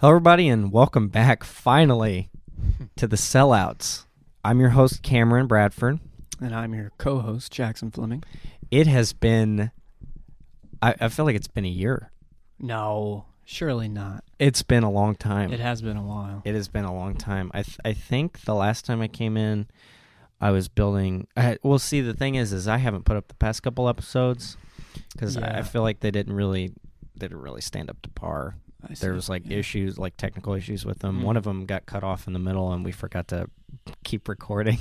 Hello, everybody, and welcome back finally to the Sellouts. I'm your host, Cameron Bradford. And I'm your co host, Jackson Fleming. It has been, I, I feel like it's been a year. No, surely not. It's been a long time. It has been a while. It has been a long time. I th- I think the last time I came in, I was building. I had, well, see, the thing is, is I haven't put up the past couple episodes because I, I feel like they didn't really, they didn't really stand up to par. There was like Yeah. issues, like technical issues with them. Mhm. One of them got cut off in the middle, and we forgot to keep recording.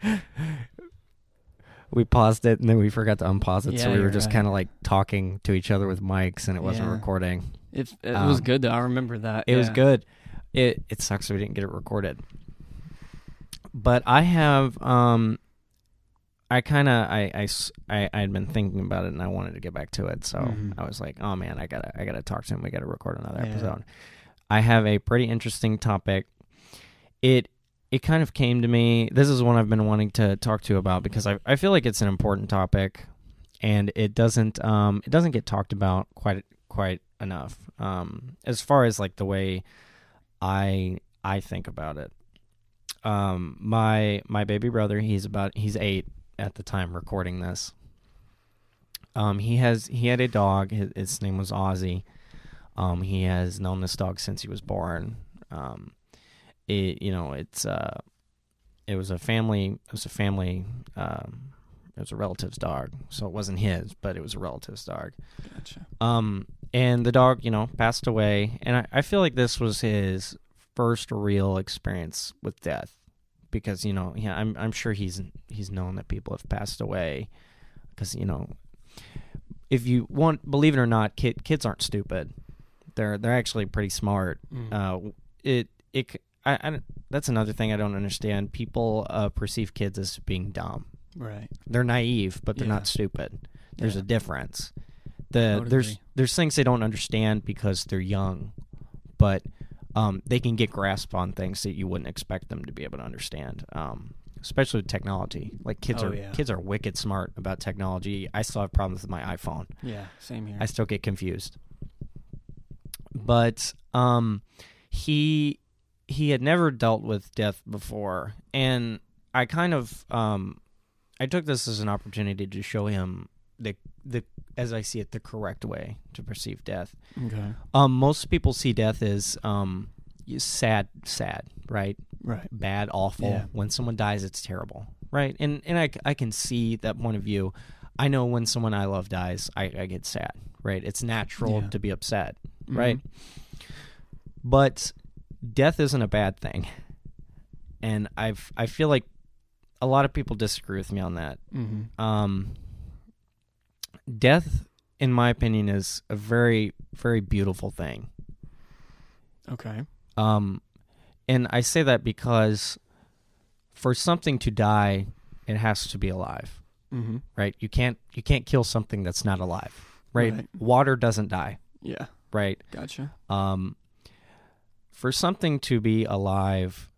we paused it, and then we forgot to unpause it, so we were just right. kind of like talking to each other with mics, and it wasn't Yeah. recording. It, it was um, good, though. I remember that. It was good. It it sucks we didn't get it recorded. But I have um I kind of I, I I had been thinking about it and I wanted to get back to it. So Mhm. I was like, "Oh man, I got to I got to talk to him. We got to record another Yeah. episode." I have a pretty interesting topic. It it kind of came to me. This is one I've been wanting to talk to you about because I I feel like it's an important topic and it doesn't um it doesn't get talked about quite quite enough. Um as far as like the way I I think about it. Um my my baby brother, he's about he's 8 at the time recording this. Um he has he had a dog. His, his name was Ozzy. Um he has known this dog since he was born. Um it you know, it's uh it was a family it was a family um it was a relative's dog. So it wasn't his, but it was a relative's dog. Gotcha. Um, and the dog, you know, passed away, and I, I feel like this was his first real experience with death, because you know, yeah, I'm I'm sure he's he's known that people have passed away, because you know, if you want, believe it or not, kid, kids aren't stupid, they're they're actually pretty smart. Mm. Uh, it it I, I that's another thing I don't understand. People uh, perceive kids as being dumb. right. They're naive, but they're Yeah. not stupid. There's Yeah. a difference. The there's agree. there's things they don't understand because they're young, but um, they can get grasp on things that you wouldn't expect them to be able to understand. Um, especially with technology, like kids Oh, are yeah. kids are wicked smart about technology. I still have problems with my iPhone. Yeah, same here. I still get confused. But um he he had never dealt with death before and I kind of um I took this as an opportunity to show him the the as I see it the correct way to perceive death. okay. Um most people see death as um sad sad, right? Right. bad, awful. Yeah. When someone dies, it's terrible, right? And and I, I can see that point of view. I know when someone I love dies, I, I get sad, right? It's natural Yeah. to be upset, Mhm. right? But death isn't a bad thing, and I've I feel like a lot of people disagree with me on that. Mm-hmm. Um, death, in my opinion, is a very very beautiful thing. Okay. Um, and I say that because for something to die, it has to be alive, Mm-hmm. right? You can't you can't kill something that's not alive, right? Right. Water doesn't die, Yeah. right? Gotcha. Um, for something to be alive,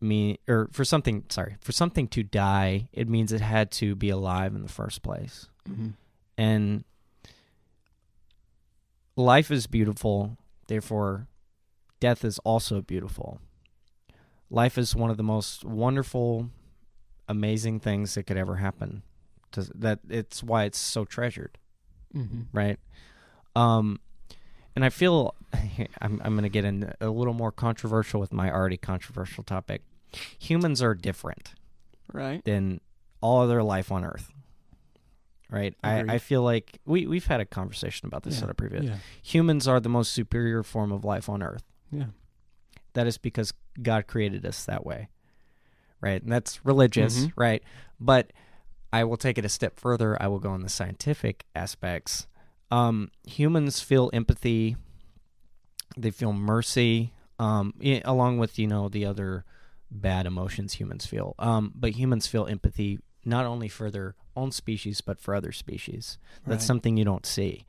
mean or for something sorry for something to die, it means it had to be alive in the first place, Mm-hmm. And life is beautiful, therefore, death is also beautiful. Life is one of the most wonderful, amazing things that could ever happen. To, that it's why it's so treasured, Mm-hmm. right? Um, and I feel I'm I'm gonna get in a little more controversial with my already controversial topic. Humans are different Right. than all other life on Earth. Right? I, Agreed. I feel like we, we've had a conversation about this yeah. at a previous. Yeah. Humans are the most superior form of life on Earth. Yeah. That is because God created us that way. Right? And that's religious, Mhm. right? But I will take it a step further. I will go on the scientific aspects. Um, humans feel empathy, they feel mercy, um, i- along with, you know, the other bad emotions humans feel. Um, but humans feel empathy not only for their own species, but for other species. That's Right. something you don't see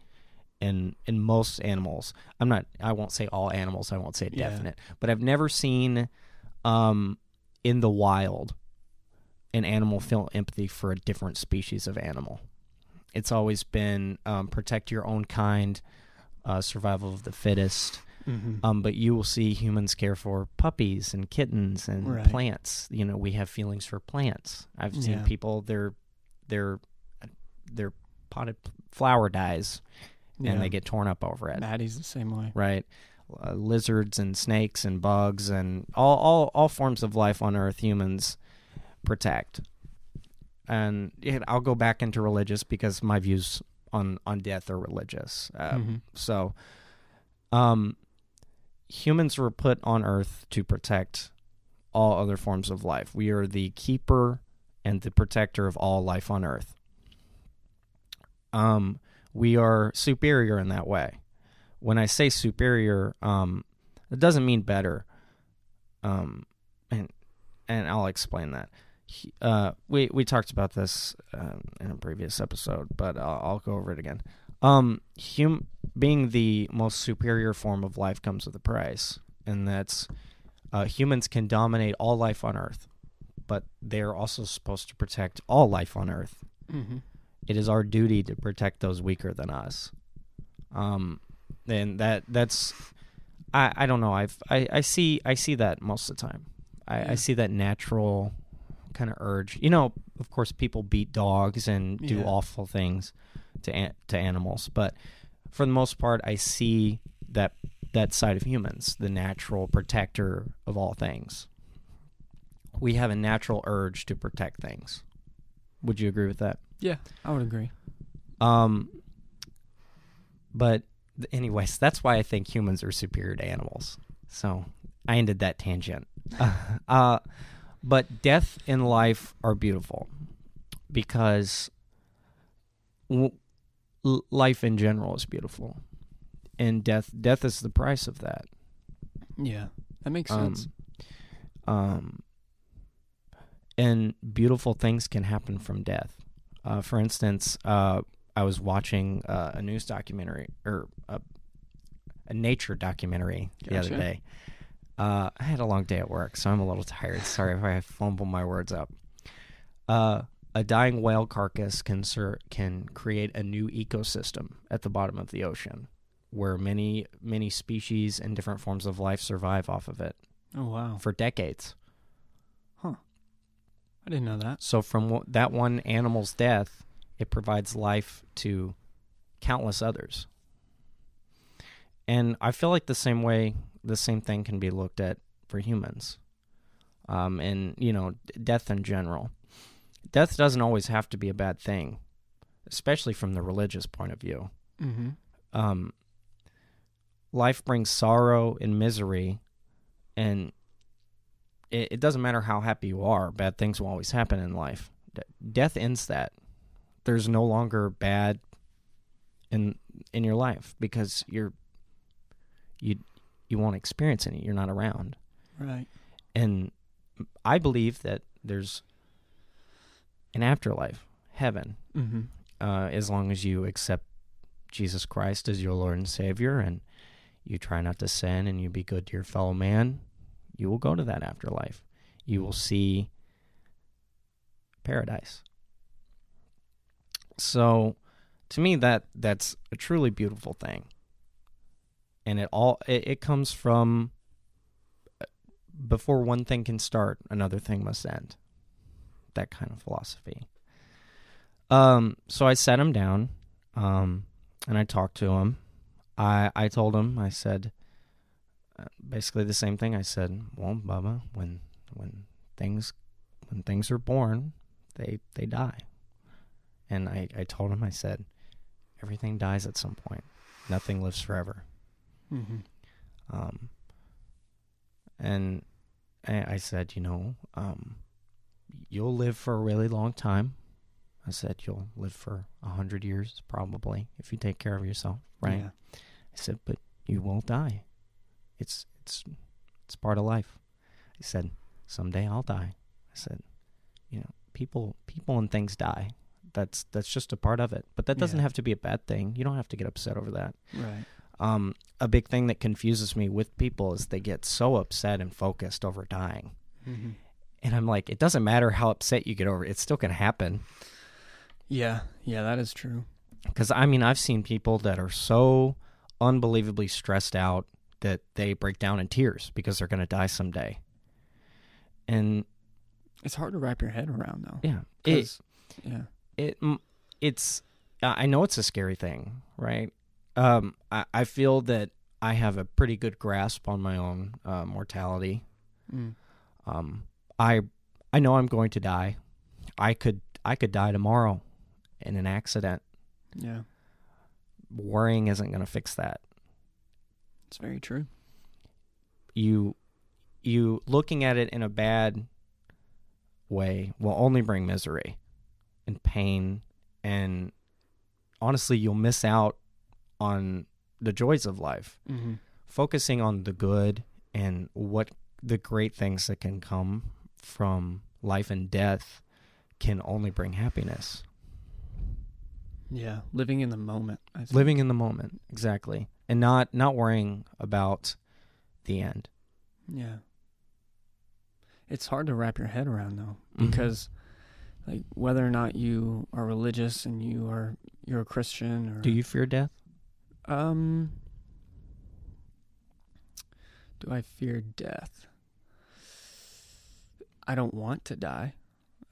in in most animals. I'm not. I won't say all animals. I won't say Yeah. definite, but I've never seen um, in the wild an animal feel empathy for a different species of animal. It's always been um, protect your own kind, uh, survival of the fittest. Mm-hmm. Um, but you will see humans care for puppies and kittens and Right. plants. You know, we have feelings for plants. I've seen Yeah. people their their their potted flower dies and they get torn up over it. Maddie's the same way. Right, uh, lizards and snakes and bugs and all all all forms of life on Earth humans protect. And yeah, I'll go back into religious because my views on on death are religious. Uh, Mhm. so, um, humans were put on Earth to protect all other forms of life. We are the keeper and the protector of all life on Earth. Um, we are superior in that way. When I say superior, um, it doesn't mean better. Um, and and I'll explain that. Uh, we we talked about this um, in a previous episode, but I'll, I'll go over it again. Um, hum being the most superior form of life comes with a price, and that's uh, humans can dominate all life on Earth, but they're also supposed to protect all life on Earth. Mm-hmm. It is our duty to protect those weaker than us. Um, and that that's I I don't know. I've I, I see I see that most of the time. I, Yeah. I see that natural kind of urge. You know, of course, people beat dogs and do Yeah. awful things to to animals, but for the most part, I see that that side of humans, the natural protector of all things. We have a natural urge to protect things. Would you agree with that? Yeah, I would agree. Um, but anyways, that's why I think humans are superior to animals. So I ended that tangent. uh, but death and life are beautiful because w- l- life in general is beautiful, and death death is the price of that. Yeah, that makes Um, sense. um, and beautiful things can happen from death. Uh, for instance, uh, I was watching uh, a news documentary or a, a nature documentary the other day. Uh, I had a long day at work, so I'm a little tired. Sorry if I fumble my words up. A dying whale carcass can ser- can create a new ecosystem at the bottom of the ocean, where many many species and different forms of life survive off of it Oh wow, for decades. Huh. I didn't know that. So from w- that one animal's death, it provides life to countless others. And I feel like the same way, the same thing can be looked at for humans, um, and you know, death in general. Death doesn't always have to be a bad thing, especially from the religious point of view. Mm-hmm. Um, life brings sorrow and misery, and it, it doesn't matter how happy you are, bad things will always happen in life. D- death ends that. There's no longer bad in in your life because you're you you won't experience any. You're not around, Right. and I believe that there's an afterlife, heaven, Mm-hmm. uh, as long as you accept Jesus Christ as your Lord and Savior and you try not to sin and you be good to your fellow man, you will go to that afterlife. You will see paradise. So to me that that's a truly beautiful thing. And it all it, it comes from uh, before one thing can start, another thing must end. That kind of philosophy. Um, so I sat him down, um, and I talked to him. I I told him I said uh, basically the same thing. I said, "Well, Bubba, when when things when things are born, they they die." And I I told him I said, "Everything dies at some point. Nothing lives forever." Mm-hmm. Um, and I, I said, you know, um, you'll live for a really long time. I said you'll live for a hundred years probably if you take care of yourself, right? Yeah. I said, but you won't die. It's it's it's part of life. I said, someday I'll die. I said, you know, people people and things die. That's that's just a part of it. But that doesn't Yeah. have to be a bad thing. You don't have to get upset over that Right. um, a big thing that confuses me with people is they get so upset and focused over dying. Mm-hmm. And I'm like, it doesn't matter how upset you get over it, it's still going to happen. Yeah. Yeah, that is true. Because, I mean, I've seen people that are so unbelievably stressed out that they break down in tears because they're going to die someday. And It's hard to wrap your head around though. yeah, it yeah. it it's I I know it's a scary thing, right? Um, I, I feel that I have a pretty good grasp on my own uh, mortality. Mm. Um, I I know I'm going to die. I could I could die tomorrow in an accident. Yeah. Worrying isn't going to fix that. It's very true. You you looking at it in a bad way will only bring misery and pain and honestly you'll miss out on the joys of life. Mm-hmm. Focusing on the good and what the great things that can come from life and death can only bring happiness. Yeah. Living in the moment. Living in the moment exactly and not not worrying about the end Yeah. It's hard to wrap your head around though, Mhm. because like whether or not you are religious and you are you're a Christian or do you fear death um do I fear death? I don't want to die.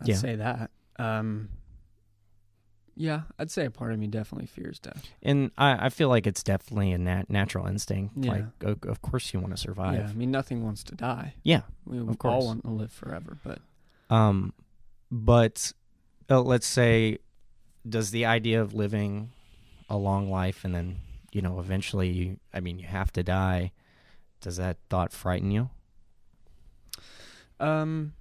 I'd Yeah. say that. Um yeah, I'd say a part of me definitely fears death. and i, I feel like it's definitely a nat- natural instinct Yeah. like o- of course you want to survive Yeah, I mean nothing wants to die. yeah, We Of all want to live forever, but um but uh, let's say does the idea of living a long life and then you know eventually you i mean you have to die does that thought frighten you Um,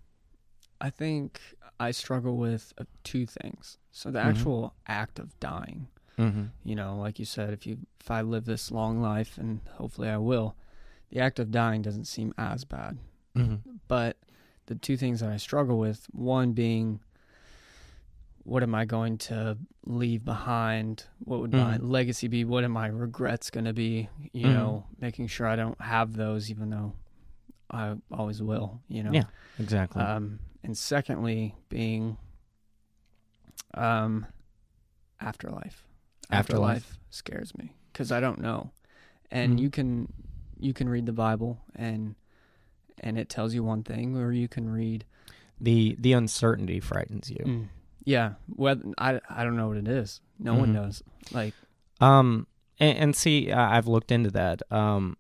I think I struggle with uh, two things. So the Mhm. actual act of dying, mm-hmm. you know, like you said, if you if I live this long life, and hopefully I will, the act of dying doesn't seem as bad. Mm-hmm. But the two things that I struggle with, one being, what am I going to leave behind? What would my Mhm. legacy be? What are my regrets going to be? You know, making sure I don't have those, even though I always will. You know. Yeah. exactly Um, and secondly, being um, afterlife. Afterlife. scares me because I don't know, and Mhm. you can you can read the Bible and and it tells you one thing, or you can read. the the uncertainty frightens you Mm, yeah, well, I I don't know what it is. No one Mhm. knows. Like Um, and, and see, I've looked into that. Um,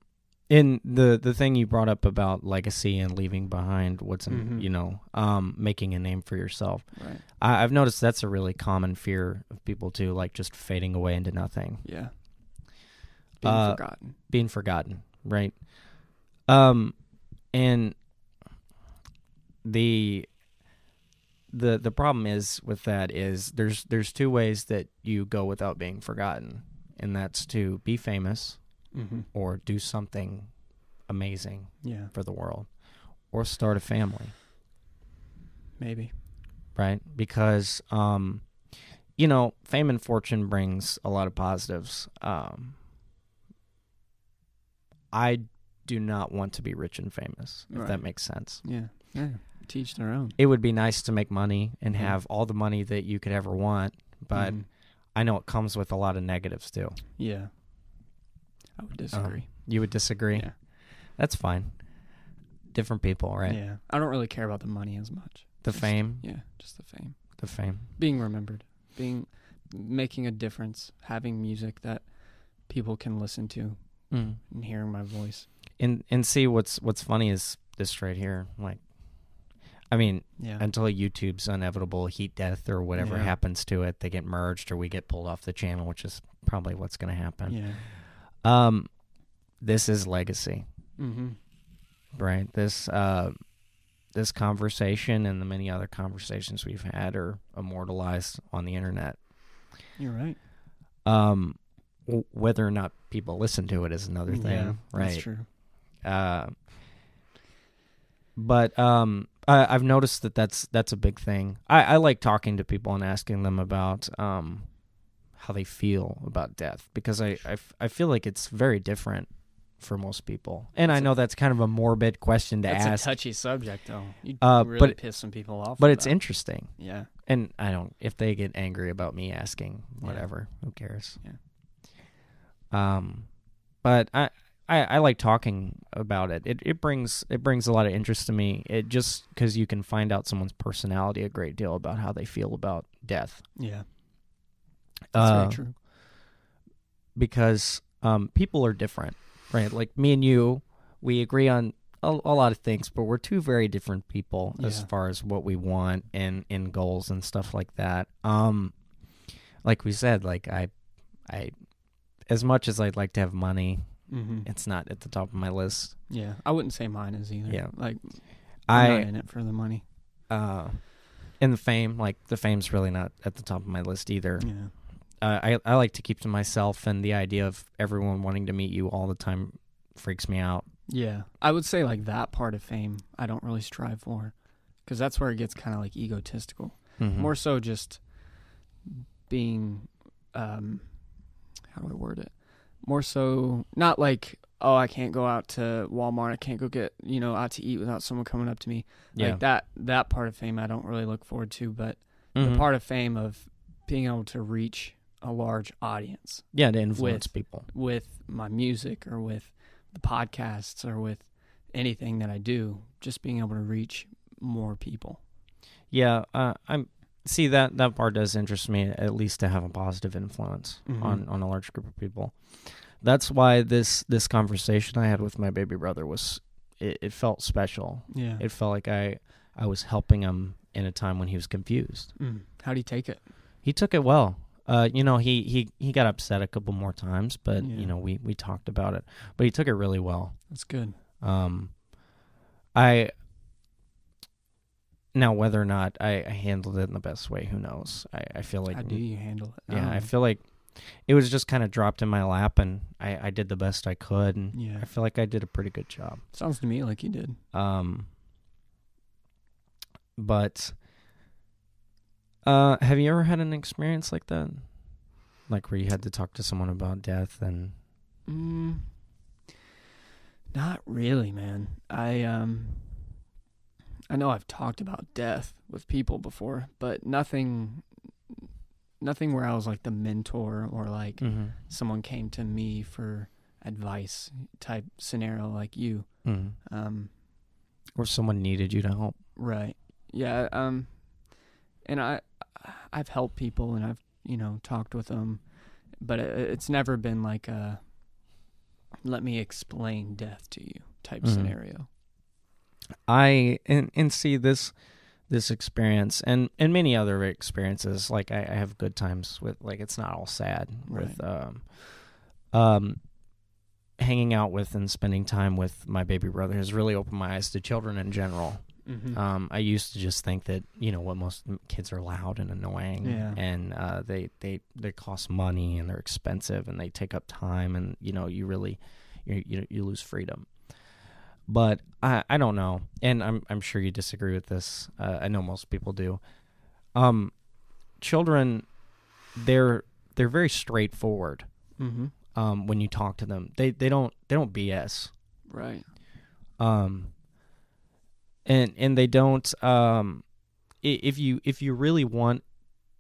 in the the thing you brought up about legacy and leaving behind what's in, Mhm. you know, um, making a name for yourself. right, I, I've noticed that's a really common fear of people too, like just fading away into nothing, yeah, being Uh, forgotten. being forgotten, right? Um, and the the the problem is with that is there's there's two ways that you go without being forgotten, and that's to be famous Mm-hmm. or do something amazing Yeah, for the world or start a family, maybe. right? Because um you know, fame and fortune brings a lot of positives. Um I do not want to be rich and famous, if Right. that makes sense. Yeah, yeah. Teach their own. It would be nice to make money and Mhm. have all the money that you could ever want, but Mhm. I know it comes with a lot of negatives too. yeah, I would disagree. You would disagree? Yeah. That's fine. Different people, right? Yeah, I don't really care about the money as much. The Just- fame, Yeah, just the fame. the fame. Being remembered, being making a difference, having music that people can listen to Mm. and hearing my voice. and and see what's what's funny is this right here like i mean Yeah. until youtube's inevitable heat death or whatever Yeah. happens to it they get merged or we get pulled off the channel which is probably what's going to happen yeah. Um this is legacy Mm-hmm. right this uh this conversation and the many other conversations we've had are immortalized on the internet You're right. um w- whether or not people listen to it is another thing yeah, right That's true. Uh, but um, I, I've noticed that that's that's a big thing. I, I like talking to people and asking them about um, how they feel about death because I, I, f- I feel like it's very different for most people. And I It's a- know that's kind of a morbid question to That's ask, a touchy subject, though. You Uh, really but- piss some people off. but it's that. interesting. Yeah. And I don't if they get angry about me asking Yeah. whatever, who cares? Yeah. Um, but I I, I like talking about it. It it brings it brings a lot of interest to me. It just because you can find out someone's personality a great deal about how they feel about death. Yeah. That's Uh, very true. because um, people are different, right? Like me and you, we agree on a, a lot of things, but we're two very different people as far as what we want and and goals and stuff like that. Um, like we said, like I, I, as much as I'd like to have money, hmm it's not at the top of my list. Yeah. I wouldn't say mine is either. Yeah. Like I'm I not in it for the money. uh, and the fame, like the fame's really not at the top of my list either. Yeah. Uh, I I like to keep to myself, and the idea of everyone wanting to meet you all the time freaks me out. Yeah. I would say like that part of fame I don't really strive for cuz that's where it gets kind of like egotistical. Mhm. More so just being um how do I word it? More so not like oh I can't go out to Walmart, I can't go get, you know, out to eat without someone coming up to me. yeah. Like that that part of fame I don't really look forward to, but Mhm. the part of fame of being able to reach a large audience yeah to influence with- people. with my music or with the podcasts or with anything that I do, just being able to reach more people. Yeah, uh, I'm see that that part does interest me at least to have a positive influence Mhm. on on a large group of people. That's why this this conversation I had with my baby brother was it, it felt special. Yeah. It felt like I I was helping him in a time when he was confused. Mm. How do you take it? He took it well. Uh, you know, he, he, he got upset a couple more times, but Yeah. you know, we, we talked about it. But he took it really well. That's good. Um, I now whether or not I, I handled it in the best way, who knows? I, I feel like How do you handle it? yeah, I Um, feel like it was just kind of dropped in my lap, and I, I did the best I could, and Yeah. I feel like I did a pretty good job. Sounds to me like you did. Um, but uh, have you ever had an experience like that, like where you had to talk to someone about death and Mm, not really, man. I um I know I've talked about death with people before, but nothing nothing where I was like the mentor or like mm-hmm. someone came to me for advice type scenario like you. Mm-hmm. Um or someone needed you to help? right. Yeah, um and I I've helped people and I've, you know, talked with them, but it, it's never been like a let me explain death to you type Mhm. scenario. I and and see this this experience and and many other experiences like I, I have good times with like it's not all sad with um um hanging out with and spending time with my baby brother has really opened my eyes to children in general Mm-hmm. um i used to just think that you know what most kids are loud and annoying Yeah. and uh they they they cost money and they're expensive and they take up time and you know you really you you, you lose freedom but I, I don't know, and I'm I'm sure you disagree with this. Uh, I know most people do. Um, children, they're they're very straightforward. mm-hmm. Um, when you talk to them, they they don't they don't BS. Right. Um, and and they don't. Um, if you if you really want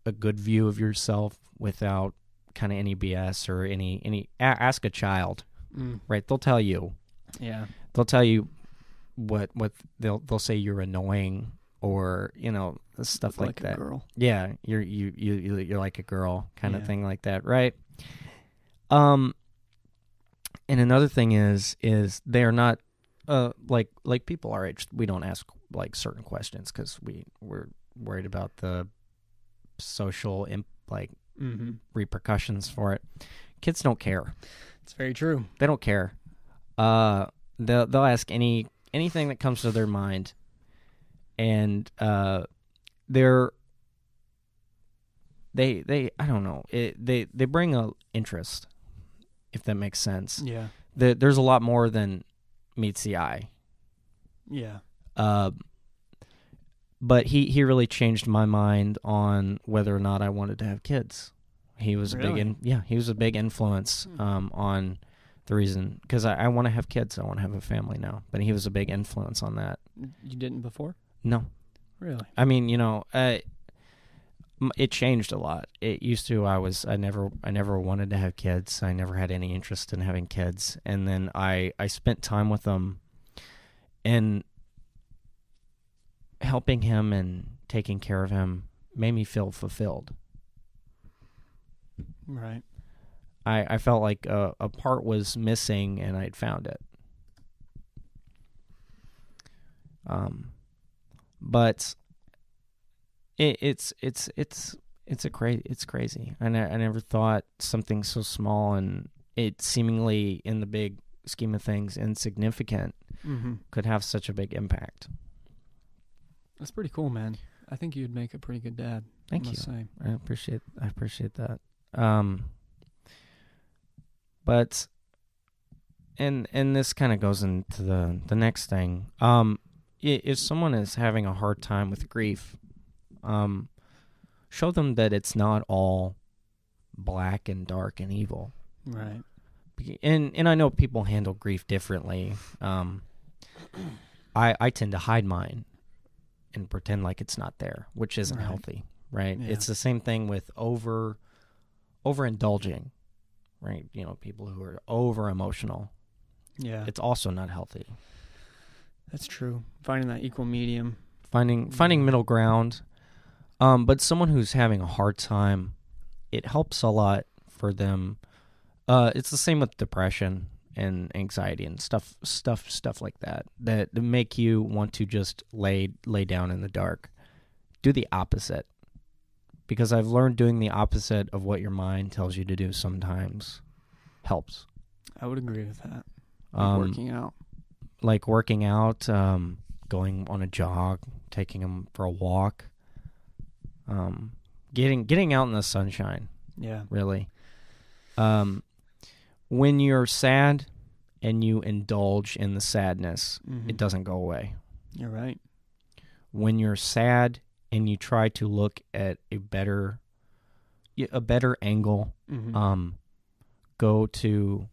a good view of yourself without kind of any BS or any any a- ask a child, Mm. right? They'll tell you Yeah. they'll tell you what what they'll they'll say you're annoying or you know stuff like, a that. girl. Yeah, you're you you you- you're like a girl kind of thing like that, right? Um, and another thing is is they are not uh like like people our age. We don't ask like certain questions because we we're worried about the social imp, like Mm-hmm. repercussions for it. Kids don't care It's very true. they don't care. Uh, they'll they'll ask any anything that comes to their mind, and uh, they're they they I don't know it, they they bring a interest, if that makes sense. Yeah. The, there's a lot more than meets the eye. Yeah. Uh, but he he really changed my mind on whether or not I wanted to have kids. He was a big in, yeah he was a big influence Hmm. um, on the reason because I, I want to have kids. I want to have a family now. But he was a big influence on that. You didn't before? No, Really? I mean you know uh, it changed a lot. It used to I was I never I never wanted to have kids. I never had any interest in having kids. And then I I spent time with him and helping him and taking care of him made me feel fulfilled. Right. I, I felt like a, a part was missing and I'd found it. Um, but it, it's it's it's it's a cra- it's crazy. I, ne- I never thought something so small and it seemingly in the big scheme of things insignificant Mm-hmm. could have such a big impact. That's pretty cool, man. I think you'd make a pretty good dad. Thank you. Say. I appreciate I appreciate that. Um but and and this kind of goes into the the next thing. Um if someone is having a hard time with grief, um show them that it's not all black and dark and evil. Right. And and I know people handle grief differently. Um I I tend to hide mine and pretend like it's not there, which isn't Right. healthy, right? Yeah. It's the same thing with over overindulging, right? You know, people who are over emotional. Yeah. It's also not healthy. That's true. Finding that equal medium. Finding finding middle ground. Um, but someone who's having a hard time, it helps a lot for them. Uh, it's the same with depression and anxiety and stuff stuff stuff like that that make you want to just lay lay down in the dark. Do the opposite. Because I've learned doing the opposite of what your mind tells you to do sometimes helps. I would agree with that. Like Um, working out. like working out, um, going on a jog, taking them for a walk, um, getting getting out in the sunshine. Yeah. Really, um, when you're sad and you indulge in the sadness, Mhm. it doesn't go away. You're right. When you're sad and you try to look at a better a better angle, Mm-hmm. um, go to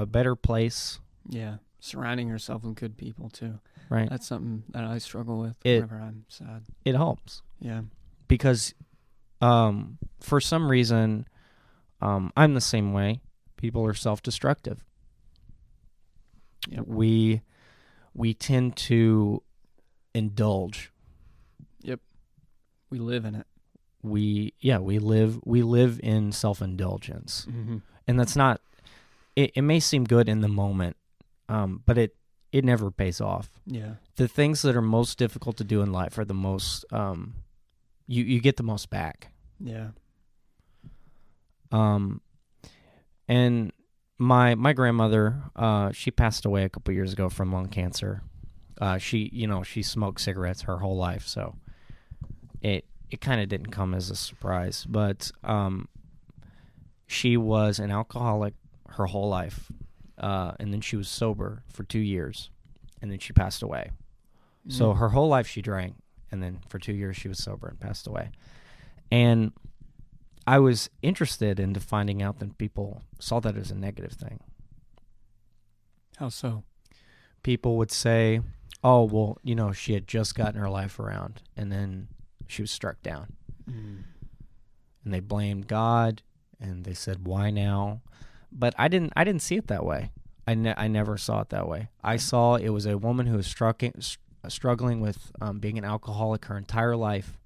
a better place, yeah. Surrounding yourself with good people too. right? That's something that I struggle with It- whenever I'm sad. It helps. Yeah. Because um for some reason um I'm the same way. People are self-destructive. Yep. We we tend to indulge. Yep. We live in it. We yeah, we live we live in self-indulgence. Mm-hmm. And that's not it, it may seem good in the moment, um but it it never pays off. Yeah. The things that are most difficult to do in life are the most um you you get the most back. Yeah. Um, and my my grandmother, uh, she passed away a couple years ago from lung cancer. Uh, she, you know, she smoked cigarettes her whole life, so it it kind of didn't come as a surprise. But um, she was an alcoholic her whole life, uh, and then she was sober for two years, and then she passed away. So Mm. her whole life she drank, and then for two years she was sober and passed away. And I was interested into finding out that people saw that as a negative thing. How so? People would say, "Oh, well, you know, she had just gotten her life around, and then she was struck down." Mm. And they blamed God, and they said, "Why now?" But I didn't. I didn't see it that way. I, ne- I never saw it that way. I saw it was a woman who was struggling struggling with um, being an alcoholic her entire life.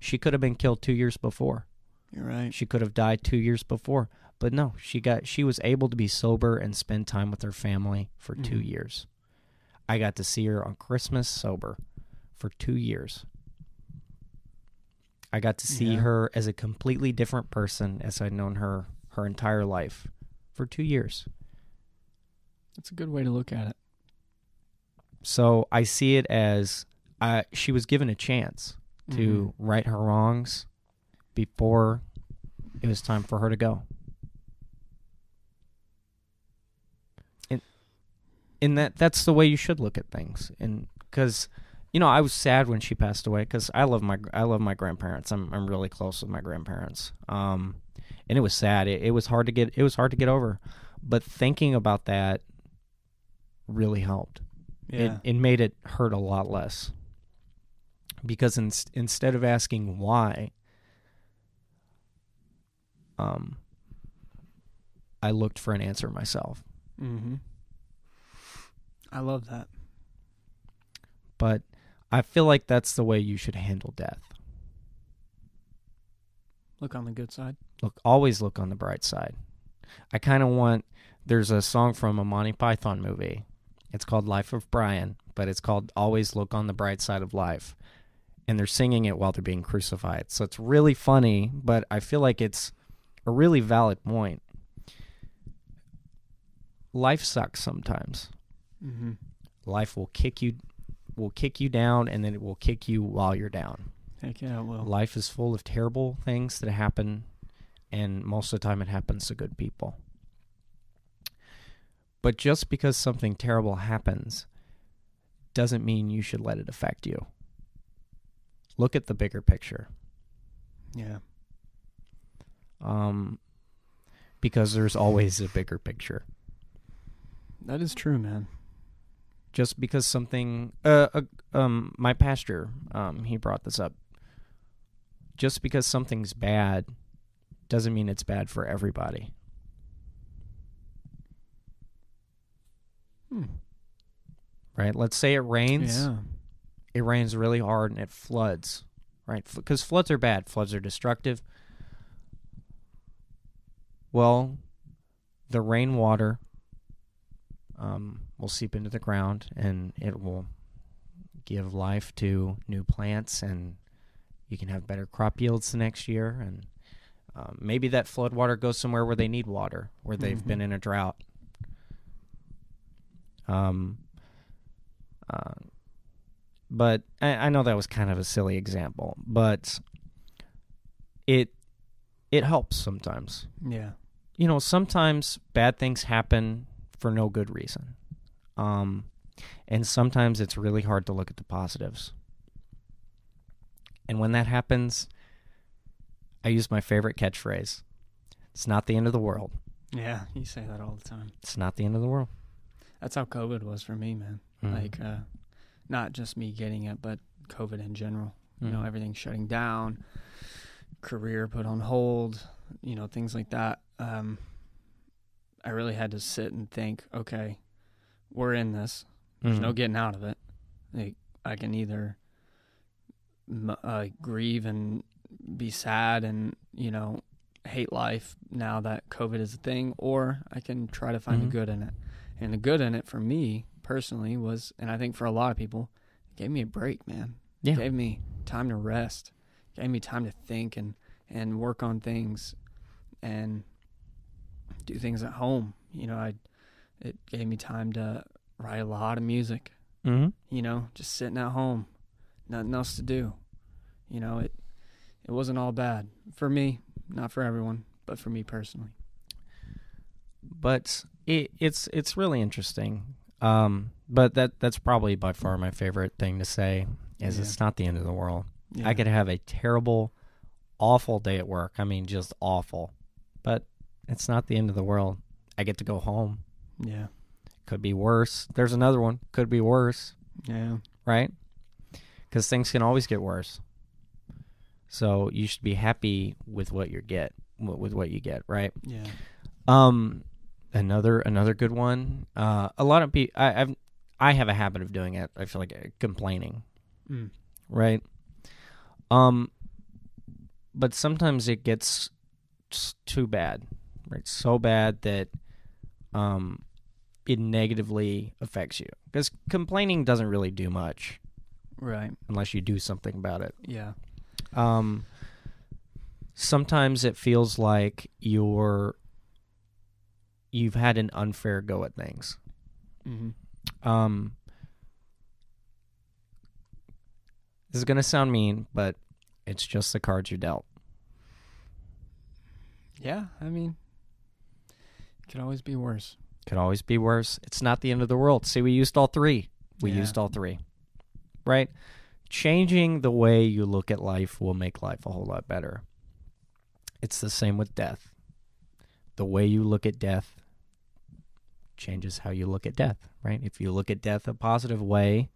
She could have been killed two years before. You're right. She could have died two years before, but no, she got she was able to be sober and spend time with her family for two Mhm. years. I got to see her on Christmas sober for two years. I got to see Yeah. her as a completely different person as I'd known her her entire life for two years. That's a good way to look at it. So I see it as uh, she was given a chance to Mm-hmm. right her wrongs before it was time for her to go. And and that that's the way you should look at things. And cuz you know, I was sad when she passed away cuz I love my I love my grandparents. I'm I'm really close with my grandparents. Um and it was sad. It, it was hard to get it was hard to get over. But thinking about that really helped Yeah. it, it made it hurt a lot less because in, instead of asking why um, I looked for an answer myself. Mm-hmm. I love that. But I feel like that's the way you should handle death. Look on the good side. Look, always look on the bright side. I kind of want. There's a song from a Monty Python movie. It's called Life of Brian, but it's called Always Look on the Bright Side of Life. And they're singing it while they're being crucified. So it's really funny, but I feel like it's a really valid point. Life sucks sometimes. Mm-hmm. Life will kick you will kick you down and then it will kick you while you're down. Heck yeah, it will. Life is full of terrible things that happen, and most of the time it happens to good people. But just because something terrible happens doesn't mean you should let it affect you. Look at the bigger picture. Yeah. Um, because there's always a bigger picture. That is true, man. Just because something, uh, uh um, my pastor, um, he brought this up. Just because something's bad doesn't mean it's bad for everybody. Hmm. right? Let's say it rains. Yeah. It rains really hard and it floods, right? Because floods are bad. Floods are destructive. Well, the rainwater um, will seep into the ground and it will give life to new plants, and you can have better crop yields the next year. And um, maybe that flood water goes somewhere where they need water, where they've Mhm. been in a drought. Um, uh, but I, I know that was kind of a silly example, but it it helps sometimes. Yeah. You know, sometimes bad things happen for no good reason, um, and sometimes it's really hard to look at the positives. And when that happens, I use my favorite catchphrase: "It's not the end of the world. Yeah. You say that all the time. It's not the end of the world." That's how COVID was for me, man. Mhm. Like, uh, not just me getting it, but COVID in general. You know, Mhm. everything shutting down, career put on hold, you know, things like that. Um, I really had to sit and think, okay, we're in this. There's no Mhm. getting out of it. Like, I can either uh, grieve and be sad and, you know, hate life now that COVID is a thing, or I can try to find Mhm. the good in it. And the good in it for me personally was, and I think for a lot of people, it gave me a break, man. Yeah. gave me time to rest. Gave me time to think and and work on things and do things at home. You know i it gave me time to write a lot of music. Hmm you know just sitting at home. Nothing else to do. You know it it wasn't all bad for me not for everyone but for me personally. But it, it's it's really interesting. Um, but that that's probably by far my favorite thing to say is Yeah. it's not the end of the world. yeah. I could have a terrible, awful day at work. I mean, just awful, but it's not the end of the world. I get to go home. yeah Could be worse. There's another one. Could be worse, yeah right? Because things can always get worse. So you should be happy with what you get, with what you get, right? yeah Um, another another good one. Uh, a lot of people. I, I've I have a habit of doing it. I feel like uh, complaining, mm. right? Um, but sometimes it gets too bad, right? So bad that um, it negatively affects you because complaining doesn't really do much right unless you do something about it. yeah Um, sometimes it feels like you're you've had an unfair go at things. hmm Um, this is gonna sound mean, but it's just the cards you're dealt. yeah i mean it could always be worse Could always be worse. It's not the end of the world. See, we used all three. We Yeah. used all three. Right? Changing the way you look at life will make life a whole lot better. It's the same with death. The way you look at death changes how you look at death, right? If you look at death a positive way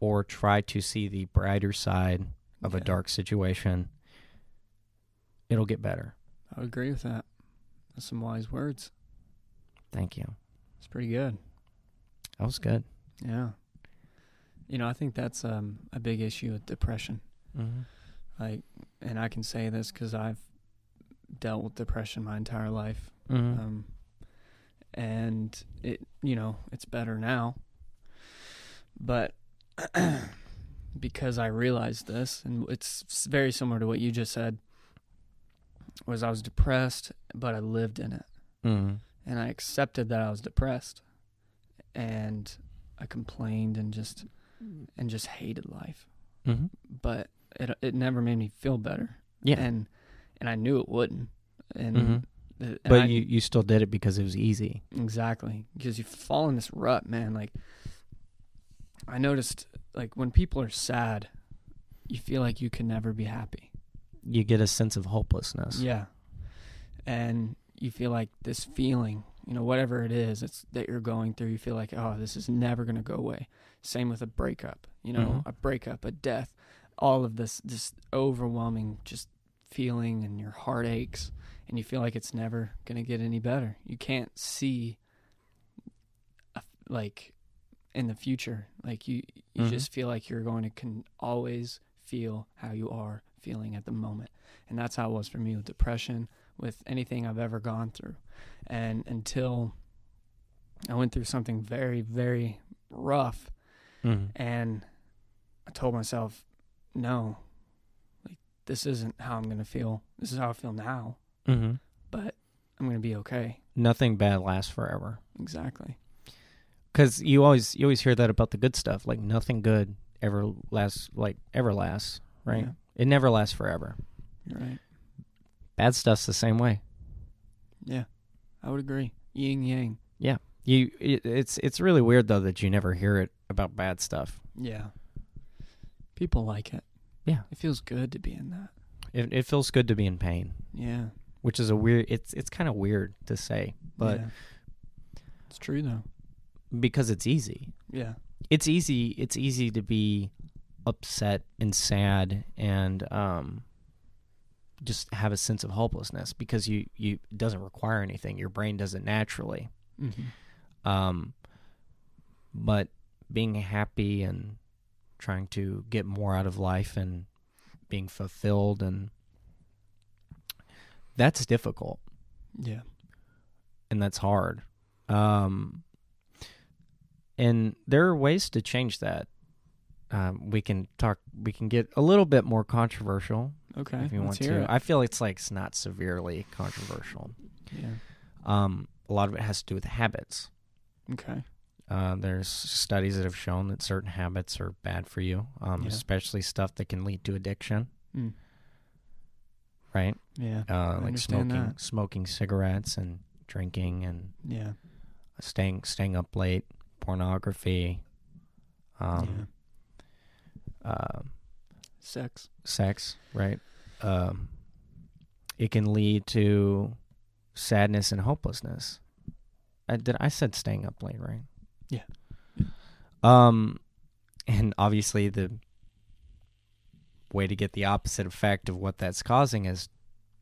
or try to see the brighter side of a dark situation, it'll get better. I would agree with that. That's some wise words. Thank you. It's pretty good. That was good. Yeah. You know, I think that's um, a big issue with depression. Mm-hmm. Like, and I can say this because I've dealt with depression my entire life. Mm-hmm. Um, and it, you know, it's better now. But because I realized this, and it's very similar to what you just said, was I was depressed, but I lived in it, mm-hmm. and I accepted that I was depressed, and I complained and just and just hated life. Mm-hmm. But it it never made me feel better, Yeah. and and I knew it wouldn't, and. Mhm. The- but I- you, you still did it because it was easy. Exactly. Because you fall in this rut, man. Like, I noticed, like, when people are sad, you feel like you can never be happy. You get a sense of hopelessness. Yeah. And you feel like this feeling, you know, whatever it is it's that you're going through, you feel like, oh, this is never going to go away. Same with a breakup, you know, Mhm. a breakup, a death, all of this, this overwhelming just feeling and your heart aches and you feel like it's never going to get any better. You can't see a, like in the future. Like you you Mhm. just feel like you're going to can always feel how you are feeling at the moment. And that's how it was for me with depression, with anything I've ever gone through. And until I went through something very very rough Mm-hmm. and I told myself, no, like this isn't how I'm gonna feel. This is how I feel now, Mm-hmm. but I'm gonna be okay. Nothing bad lasts forever. Exactly. Because you always you always hear that about the good stuff. Like nothing good ever lasts. Like ever lasts. Right. Yeah, It never lasts forever. you're right. Bad stuff's the same way. Yeah, I would agree. Yin yang. Yeah. You it, it's it's really weird though that you never hear it about bad stuff. Yeah. People like it. Yeah. It feels good to be in that. It it feels good to be in pain, Yeah. Which is a weird. It's it's kind of weird to say, but yeah. it's true though. because it's easy. Yeah. It's easy. It's easy to be upset and sad and um just have a sense of hopelessness because you you it doesn't require anything. Your brain does it naturally. Mm-hmm. Um, but being happy and trying to get more out of life and being fulfilled and that's difficult Yeah. and that's hard. Um, and there are ways to change that. Um, we can talk. We can get a little bit more controversial Okay. if you want to. It. I feel it's like it's not severely controversial. yeah. Um, a lot of it has to do with habits. Okay. Uh, there's studies that have shown that certain habits are bad for you, um, Yeah. especially stuff that can lead to addiction. Mm. Right? Yeah. Uh, like smoking, that. smoking cigarettes and drinking and Yeah. staying staying up late, pornography, um, uh, Sex. sex. Right? Um, it can lead to sadness and hopelessness. I did I said staying up late, right? Yeah. Um, and obviously the way to get the opposite effect of what that's causing is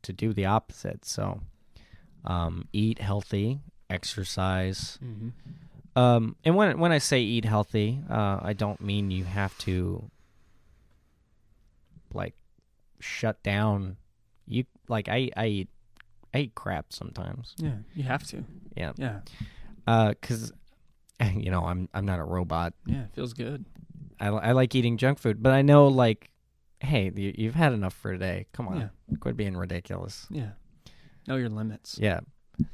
to do the opposite. So, um, eat healthy, exercise. Mm-hmm. Um, and when when I say eat healthy, uh, I don't mean you have to like shut down. You like I I eat I eat crap sometimes. Yeah. You have to. Yeah. Yeah. Uh, cause you know I'm I'm not a robot. Yeah. It feels good. I, I like eating junk food, but I know like, hey, you, you've had enough for today. Come on, Yeah. quit being ridiculous. Yeah. Know your limits. Yeah.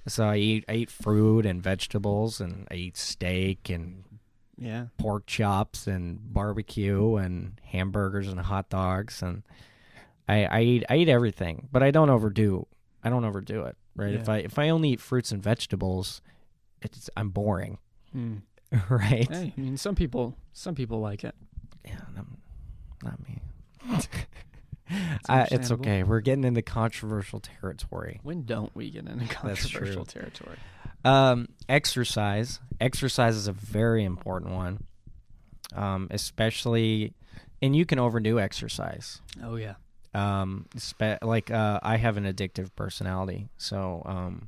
So I eat I eat fruit and vegetables, and I eat steak and Yeah. pork chops and barbecue and hamburgers and hot dogs, and I I eat I eat everything, but I don't overdo. I don't overdo it. Right? If I if I only eat fruits and vegetables, it's I'm boring. Mm. right? Hey, I mean, some people, some people like it. Yeah, not me. It's Uh, it's okay. We're getting into controversial territory. When don't we get into controversial territory? Um, exercise. Exercise is a very important one, um, especially, and you can overdo exercise. Oh yeah. Um, spe- like uh, I have an addictive personality, so um,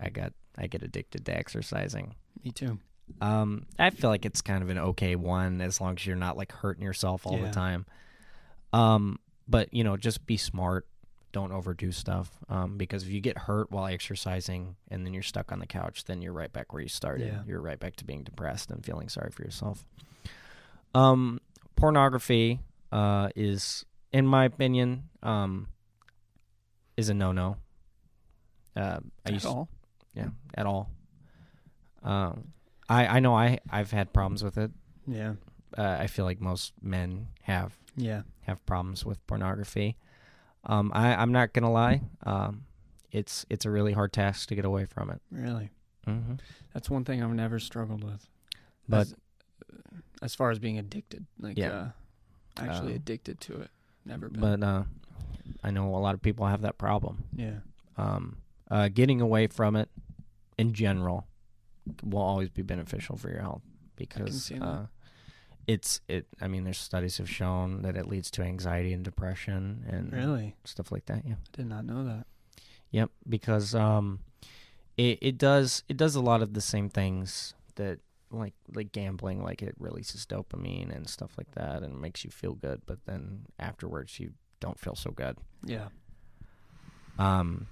I got I get addicted to exercising. Me too. Um, I feel like it's kind of an okay one as long as you're not like hurting yourself all Yeah. the time. Um, but you know, just be smart. Don't overdo stuff. Um, because if you get hurt while exercising and then you're stuck on the couch, then you're right back where you started. Yeah. You're right back to being depressed and feeling sorry for yourself. Um, pornography, uh, is, in my opinion, um, is a no-no. Uh, I At used all? yeah, at all. Um, I I know I I've had problems with it. Yeah. Uh, I feel like most men have Yeah. have problems with pornography. Um, I I'm not gonna lie. Um, it's it's a really hard task to get away from it. Really. hmm That's one thing I've never struggled with. But as, as far as being addicted, like Yeah. uh, actually Um, addicted to it, never been. but uh, I know a lot of people have that problem. yeah. Um, uh, getting away from it in general will always be beneficial for your health because uh, it's it. I mean, there's studies have shown that it leads to anxiety and depression and Really, stuff like that. Yeah. I did not know that. Yep. Because um, it it does it does a lot of the same things that like like gambling. Like it releases dopamine and stuff like that, and makes you feel good. But then afterwards, you don't feel so good. Yeah. Um,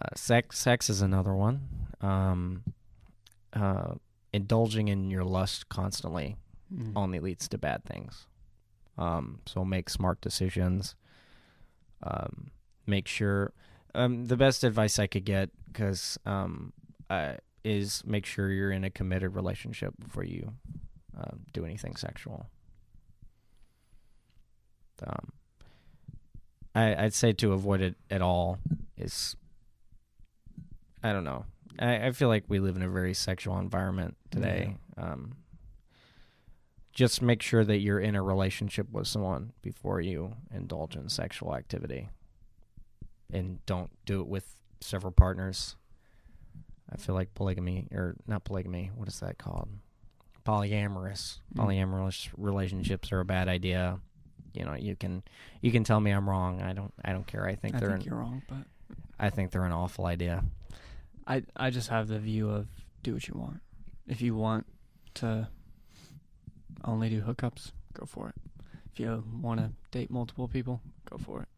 uh, sex sex is another one. Um, uh, indulging in your lust constantly Mm. only leads to bad things. Um, so make smart decisions. Um, make sure. Um, the best advice I could get, because um, uh, is make sure you're in a committed relationship before you uh, do anything sexual. Um, I, I'd say to avoid it at all is. I don't know. I, I feel like we live in a very sexual environment today. Um, just make sure that you're in a relationship with someone before you indulge in sexual activity. And don't do it with several partners. I feel like polygamy, or not polygamy, what is that called? Polyamorous. Mm. Polyamorous relationships are a bad idea. You know, you can you can tell me I'm wrong. I don't I don't care. I think I they're think an, you're wrong, but I think they're an awful idea. I I just have the view of do what you want. If you want to only do hookups, go for it. If you want to date multiple people, go for it.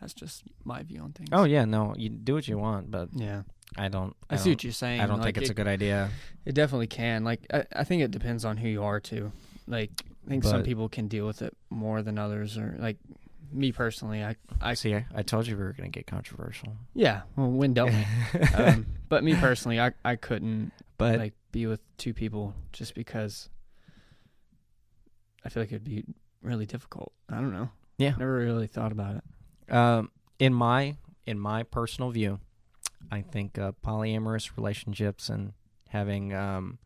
That's just my view on things. Oh yeah, no, you do what you want, but yeah. I don't I, I, see don't, what you're saying. I don't Like, think it's it, a good idea. It definitely can. Like I, I think it depends on who you are too. Like I think some people can deal with it more than others, or like me personally. I I See, I, I told you we were going to get controversial. yeah. Well, when don't we? um, but me personally, I I couldn't but like be with two people just because I feel like it'd be really difficult. I don't know. Yeah. Never really thought about it. um, in my in my personal view, I think uh, polyamorous relationships and having um,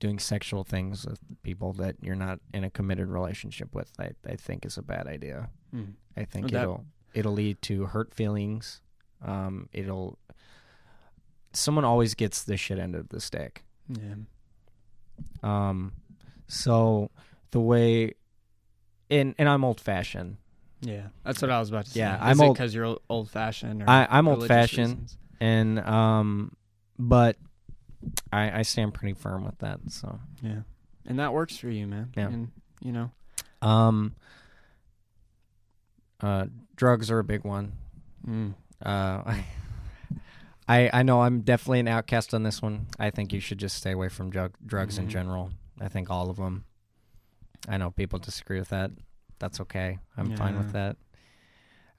doing sexual things with people that you're not in a committed relationship with, I, I think is a bad idea. Mm. I think Well, it'll it'll lead to hurt feelings. Um, it'll someone always gets the shit end of the stick. Yeah. Um, so the way, and and I'm old fashioned. Yeah. That's what I was about to say. Yeah, Is I'm it old- because you're old fashioned. I, I'm old fashioned, reasons? and um, but I I stand pretty firm with that. So Yeah. And that works for you, man. Yeah. And you know. um, uh, drugs are a big one. Mm. Uh, I I know I'm definitely an outcast on this one. I think you should just stay away from drug, drugs in Mhm. general. I think all of them. I know people disagree with that. That's okay. I'm fine with that.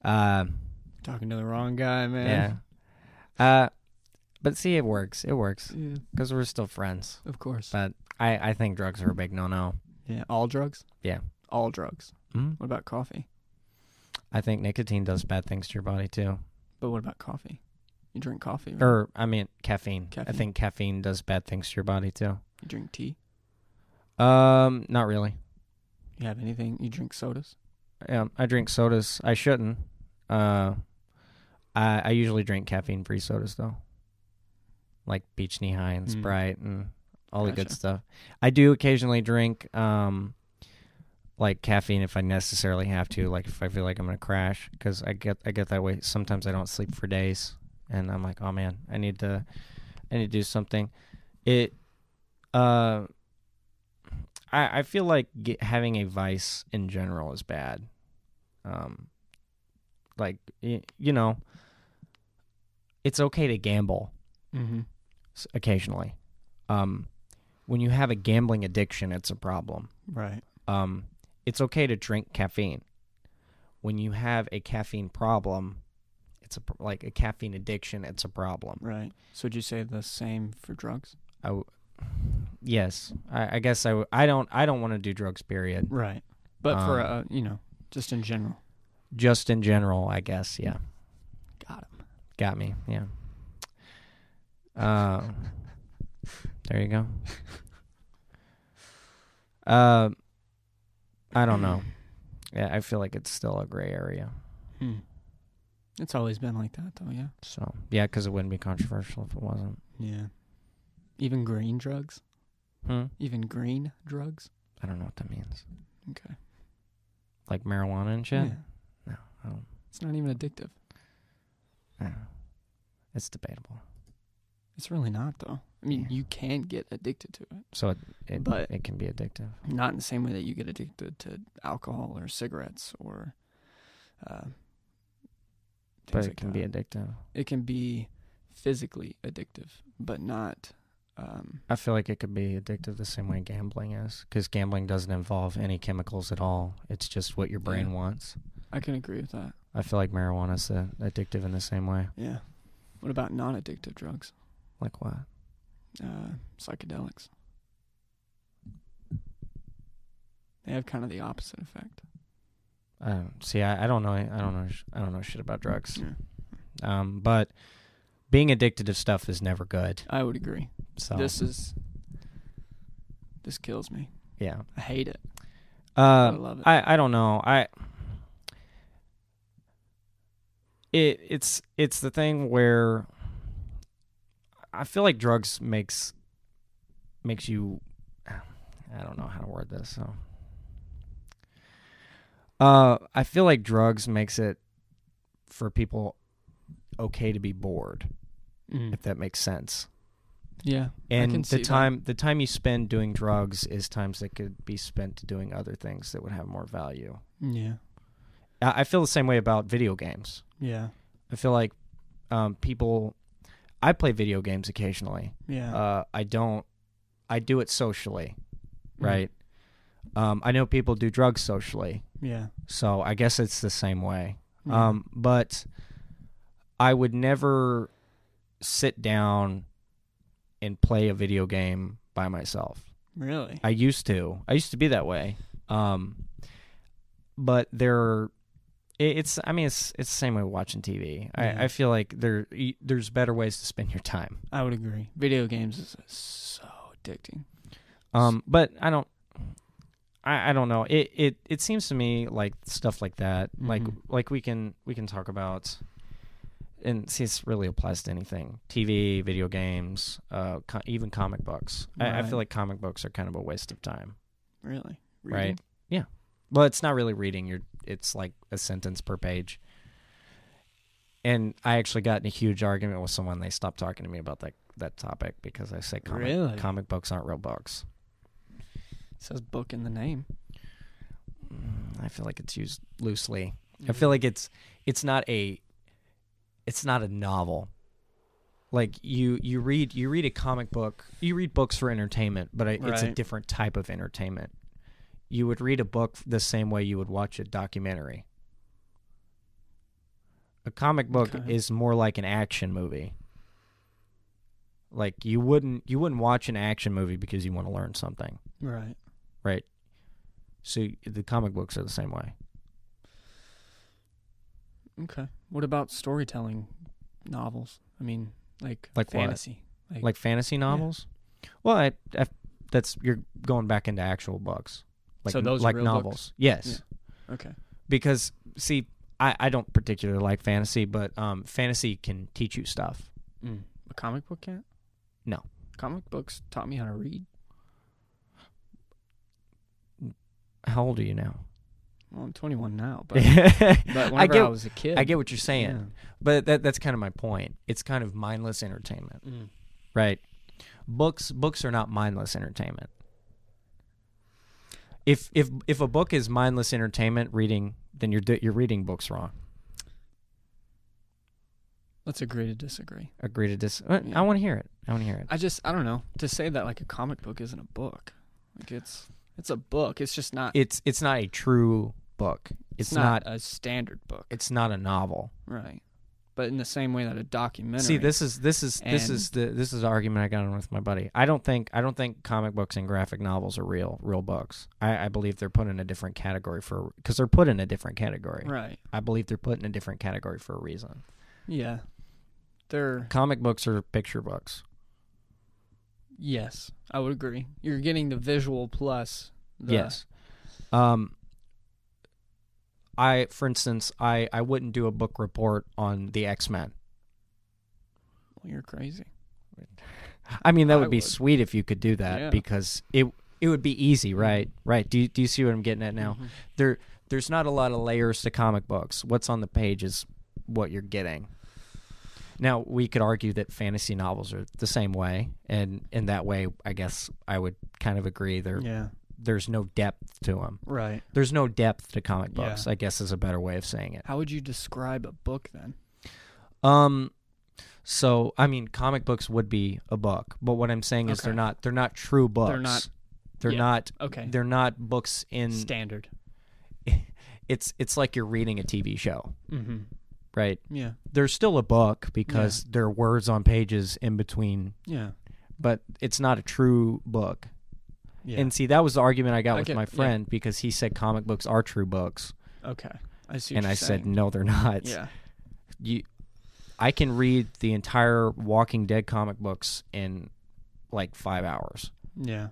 Um, Talking to the wrong guy, man. yeah. Uh, but see, it works. It works Yeah. because we're still friends. Of course. But I I think drugs are a big no no. yeah. All drugs. Yeah. All drugs. hmm What about coffee? I think nicotine does bad things to your body too. But what about coffee? You drink coffee, right? Or I mean caffeine. I think caffeine does bad things to your body too. you drink tea. Um, not really. You have anything? You drink sodas. Yeah, I drink sodas. I shouldn't. Uh, I I usually drink caffeine free sodas though, like Peach Nehi and Mm. Sprite and all the good Gotcha. stuff. I do occasionally drink um, like caffeine if I necessarily have to, like if I feel like I'm gonna crash, because I get I get that way. Sometimes I don't sleep for days, and I'm like, oh man, I need to, I need to do something. It, uh, I I feel like get, having a vice in general is bad. Um, like you know, it's okay to gamble Mm-hmm. occasionally. Um, when you have a gambling addiction, it's a problem. Right. Um, it's okay to drink caffeine. When you have a caffeine problem, it's a like a caffeine addiction. It's a problem. Right. So would you say the same for drugs? I w- yes, I, I guess I, w- I don't I don't want to do drugs. Period. Right. But for Um, uh, you know, just in general. Just in general, I guess. Yeah, Got him. got me. Yeah. Uh, there you go. Uh, I don't know. Yeah, I feel like it's still a gray area. Hmm. It's always been like that, though. Yeah. So yeah, because it wouldn't be controversial if it wasn't. Yeah. Even green drugs. Hmm. Even green drugs. I don't know what that means. Okay. Like marijuana and shit. Yeah. No, I don't. It's not even addictive. I. It's debatable. It's really not, though. I mean, Yeah. you can get addicted to it, So it it, But- it can be addictive. not in the same way that you get addicted to alcohol or cigarettes or. Uh, But it like can that. be addictive. It can be physically addictive, but not. Um, I feel like it could be addictive the same way gambling is, because gambling doesn't involve any chemicals at all. It's just what your brain Yeah. wants. I can agree with that. I feel like marijuana's uh, addictive in the same way. Yeah. What about non-addictive drugs? Like what? Uh, psychedelics. They have kind of the opposite effect. I don't, see, I, I don't know. I don't know. I don't know shit about drugs. Yeah. Um, but being addicted to stuff is never good. I would agree. So This is. This kills me. yeah. I hate it. Uh, I love it. I I don't know. I it it's it's the thing where I feel like drugs makes makes you I don't know how to word this. So uh I feel like drugs makes it for people okay to be bored, Mm. if that makes sense. Yeah. And the see that. time the time you spend doing drugs is times that could be spent doing other things that would have more value. Yeah. I I feel the same way about video games. Yeah. I feel like um, people. I play video games occasionally. Yeah. Uh, I don't. I do it socially, Mm. right? Um, I know people do drugs socially, Yeah. so I guess it's the same way. Yeah. Um, but I would never sit down and play a video game by myself. really? I used to. I used to be that way. Um, but there, it, it's. I mean, it's it's the same way with watching TV. Yeah. I, I feel like there there's better ways to spend your time. I would agree. Video games is so addicting. Um, but I don't. I, I don't know. It, it it seems to me like stuff like that. Like Mhm. like we can we can talk about. And see, this really applies to anything: TV, video games, uh, co- even comic books. I, I feel like comic books are kind of a waste of time. Really? Right. Yeah. Well, it's not really reading. You're it's like a sentence per page. And I actually got in a huge argument with someone. They stopped talking to me about that that topic because I say comic Really? comic books aren't real books. It says book in the name. Mm, I feel like it's used loosely. I feel like it's it's not a it's not a novel. Like you you read you read a comic book, you read books for entertainment, but it's a different type of entertainment. You would read a book the same way you would watch a documentary. A comic book Okay. is more like an action movie. Like you wouldn't you wouldn't watch an action movie because you want to learn something, Right. right? So the comic books are the same way. Okay. What about storytelling novels? I mean, like, Like fantasy. Like, like fantasy novels. Well, I, I, that's you're going back into actual books, like So those like novels. books? Yes, okay. because see, I, I don't particularly like fantasy, but um, fantasy can teach you stuff. Mm. A comic book can't? No. Comic books taught me how to read. How old are you now? Well, I'm 21 now, but but whenever I, get, was a kid, I get what you're saying, yeah. but that that's kind of my point. It's kind of mindless entertainment, Mm. right? Books books are not mindless entertainment. If if if a book is mindless entertainment reading, then you're you're reading books wrong. Let's agree to disagree. Agree to dis. uh, Yeah. I want to hear it. I want to hear it. I just I don't know to say that like a comic book isn't a book. Like it's it's a book. It's just not. It's it's not a true book. It's, it's not, not, a standard book, It's not a novel. right? But in the same way that a documentary. See, this is this is this is the this is the argument I got on with my buddy. I don't think I don't think comic books and graphic novels are real real books. I, I believe they're put in a different category for because they're put in a different category. right? I believe they're put in a different category for a reason. Yeah, they're Comic books are picture books. Yes, I would agree. You're getting the visual plus. The, Yes. Um. I, for instance, I I wouldn't do a book report on the X Men. Well, you're crazy. I mean, that I would be would. sweet if you could do that Yeah. because it it would be easy, right? Right. Do you, do you see what I'm getting at now? Mhm. There there's not a lot of layers to comic books. What's on the page is what you're getting. Now, we could argue that fantasy novels are the same way, and in that way, I guess I would kind of agree. There, Yeah. there's no depth to them. Right. There's no depth to comic Yeah. books. I guess is a better way of saying it. How would you describe a book then? Um, so I mean, comic books would be a book, but what I'm saying is they're not. They're not true books. They're not- They're yeah. not. Okay. They're not books in. Standard. it's it's like you're reading a TV show, Mm-hmm. Right? Yeah. There's still a book because there are words on pages in between, Yeah. but it's not a true book. Yeah. And see, that was the argument I got I with get- my yeah. friend because he said comic books are true books, okay. I see. and I you're said saying. no, they're not. Yeah. You, I can read the entire Walking Dead comic books in like five hours. Yeah.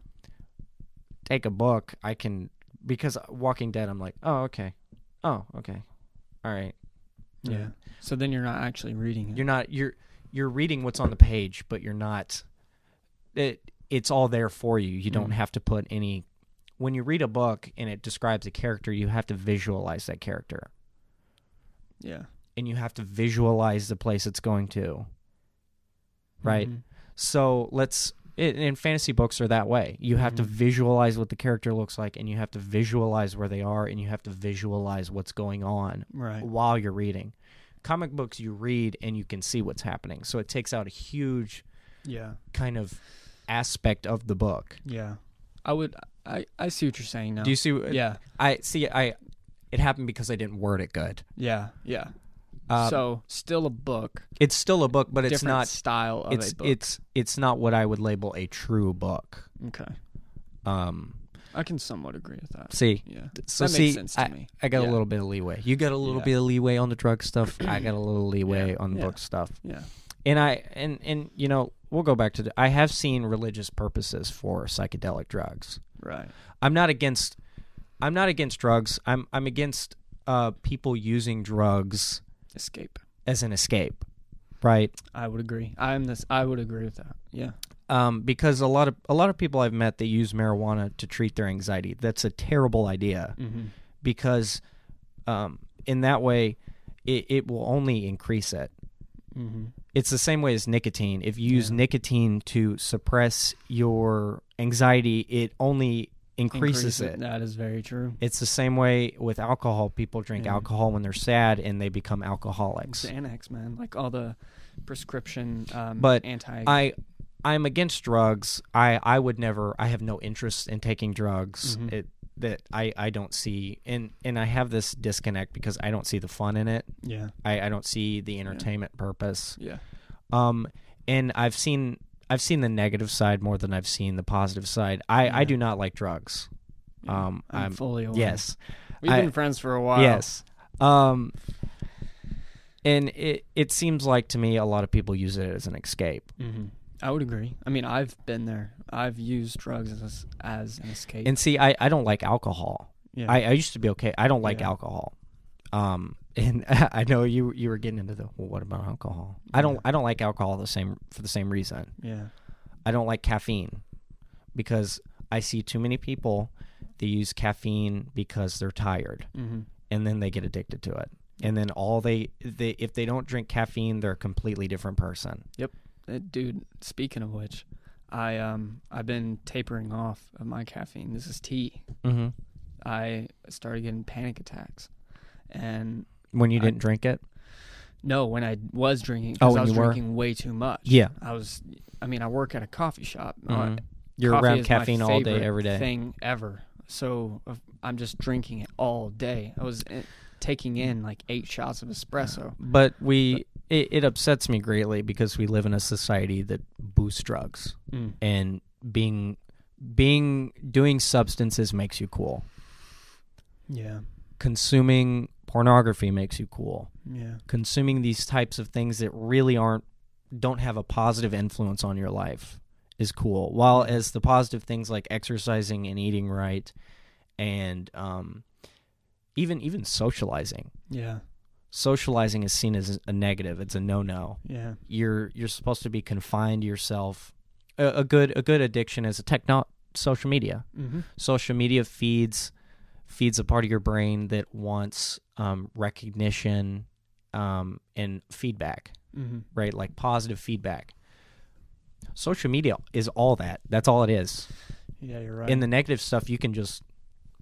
Take a book, I can because Walking Dead, I'm like, oh okay, oh okay, all right. Yeah. So then you're not actually reading it. You're not you're you're reading what's on the page, but you're not. It it's all there for you. You don't Mm. have to put any. When you read a book and it describes a character, you have to visualize that character, yeah. and you have to visualize the place it's going to. Right. Mhm. So let's. It, and fantasy books are that way. You have to Mhm. visualize what the character looks like, and you have to visualize where they are, and you have to visualize what's going on Right. while you're reading. Comic books you read and you can see what's happening. So it takes out a huge Yeah. kind of aspect of the book. Yeah. I would. I. I see what you're saying now. Do you see? what- yeah. I see. I. It happened because I didn't word it good. Yeah. Yeah. Um, so still a book. it's still a book, but it's not. style of It's a book. it's it's not what I would label a true book. okay. Um. I can somewhat agree with that. See. Yeah. So that see, sense to I, me. I got a little bit of leeway. You got a little Yeah. bit of leeway on the drug stuff. I got a little leeway Yeah. on the Yeah. book stuff. Yeah. And I and and you know we'll go back to the. I have seen religious purposes for psychedelic drugs. Right. I'm not against I'm not against drugs. I'm I'm against uh people using drugs Escape. as an escape. Right? I would agree. I'm this. I would agree with that. Yeah. Um because a lot of a lot of people I've met that use marijuana to treat their anxiety. That's a terrible idea Mm-hmm. because um in that way it, it will only increase it. Mm-hmm. It's the same way as nicotine. If you use Yeah. nicotine to suppress your anxiety, it only increases it. That is very true. It's the same way with alcohol. People drink Yeah. alcohol when they're sad and they become alcoholics. Xanax, man. Like all the prescription um, But anti. I I'm against drugs. I I would never I have no interest in taking drugs. Mhm. It that I I don't see and and I have this disconnect because I don't see the fun in it. yeah. I I don't see the entertainment purpose. Yeah. Um and I've seen I've seen the negative side more than I've seen the positive side. I I do not like drugs. Um, I'm, I'm- fully aware. Yes. We've I- been friends for a while. Yes. Um and it it seems like to me a lot of people use it as an escape. hmm I would agree. I mean, I've been there. I've used drugs as as an escape. And see, I, I don't like alcohol. yeah. I, I used to be okay. I don't like Yeah. alcohol. Um and I know you you were getting into the well what about alcohol? I don't I don't like alcohol the same for the same reason. yeah. I don't like caffeine because I see too many people they use caffeine because they're tired, Mm-hmm. and then they get addicted to it. And then all they, they if they don't drink caffeine, they're a completely different person. Uh, dude, speaking of which, I um I've been tapering off of my caffeine. This is tea. Mm-hmm. I started getting panic attacks, and When you didn't drink it, no, when I was drinking, Oh, I was you were? drinking way too much. Yeah. I was. I mean, I work at a coffee shop. Uh, Mhm. you're coffee around caffeine all day, every day. Thing ever. So uh, I'm just drinking it all day. I was uh, taking in like eight shots of espresso. But we, it, it upsets me greatly because we live in a society that boosts drugs, Mm. and being, being doing substances makes you cool. Yeah. Consuming pornography makes you cool. Yeah. Consuming these types of things that really aren't, don't have a positive influence on your life is cool. While as the positive things like exercising and eating right, and um, even even socializing. Yeah. Socializing is seen as a negative. It's a no-no. Yeah. you're you're supposed to be confined to yourself. A, a good a good addiction is a techno social media. Mm-hmm. Social media feeds feeds a part of your brain that wants um, recognition um, and feedback, Mm-hmm. right? Like positive feedback. Social media is all that. That's all it is. Yeah, you're right. In the negative stuff, you can just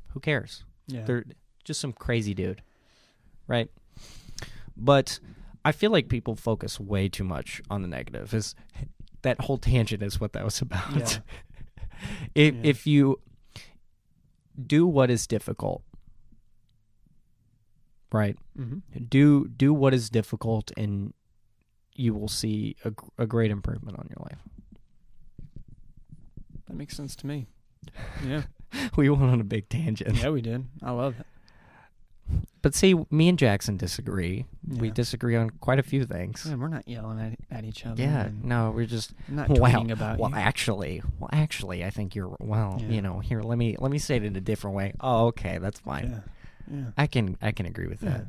who cares? yeah. They're just some crazy dude, right? But I feel like people focus way too much on the negative. Is that whole tangent is what that was about? Yeah. if Yeah. if you do what is difficult, right? mm-hmm. Do do what is difficult, and you will see a, a great improvement on your life. That makes sense to me. Yeah. We went on a big tangent, yeah, we did. I love it. but see, me and Jackson disagree. We disagree on quite a few things. Yeah, we're not yelling at, at each other. Yeah, no, we're just I'm not tweeting about well, you. actually, well, actually, I think you're well. Yeah. You know, here, let me let me say it in a different way. Oh, okay, that's fine. Yeah. Yeah. I can I can agree with Yeah. that.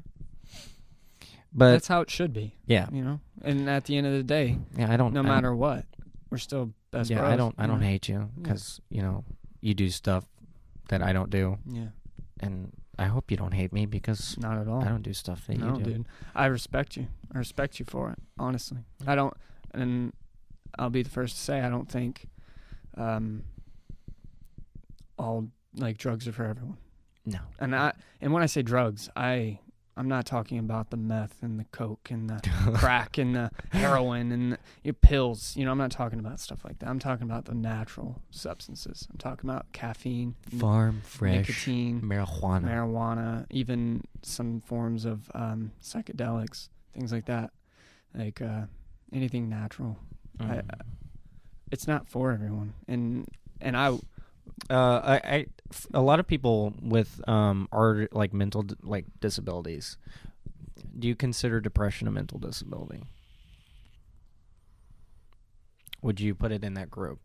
But That's how it should be, yeah, you know. And at the end of the day, yeah, I don't. no I don't- matter what, we're still best yeah, bros. I don't. I don't know? hate you because you know you do stuff that I don't do, Yeah, and I hope you don't hate me because not at all. I don't do stuff that no, you do. dude. I respect you. I respect you for it. Honestly, I don't. And I'll be the first to say I don't think um, all like drugs are for everyone. No, And I and when I say drugs, I I'm not talking about the meth and the coke and the crack and the heroin and the, your pills. You know, I'm not talking about stuff like that. I'm talking about the natural substances. I'm talking about caffeine, farm fresh nicotine, marijuana. marijuana, even some forms of um, psychedelics, things like that. Like uh, anything natural. I- Mm. It's not for everyone. And and I Uh, I, I, a lot of people with um are like mental like disabilities. Do you consider depression a mental disability? Would you put it in that group?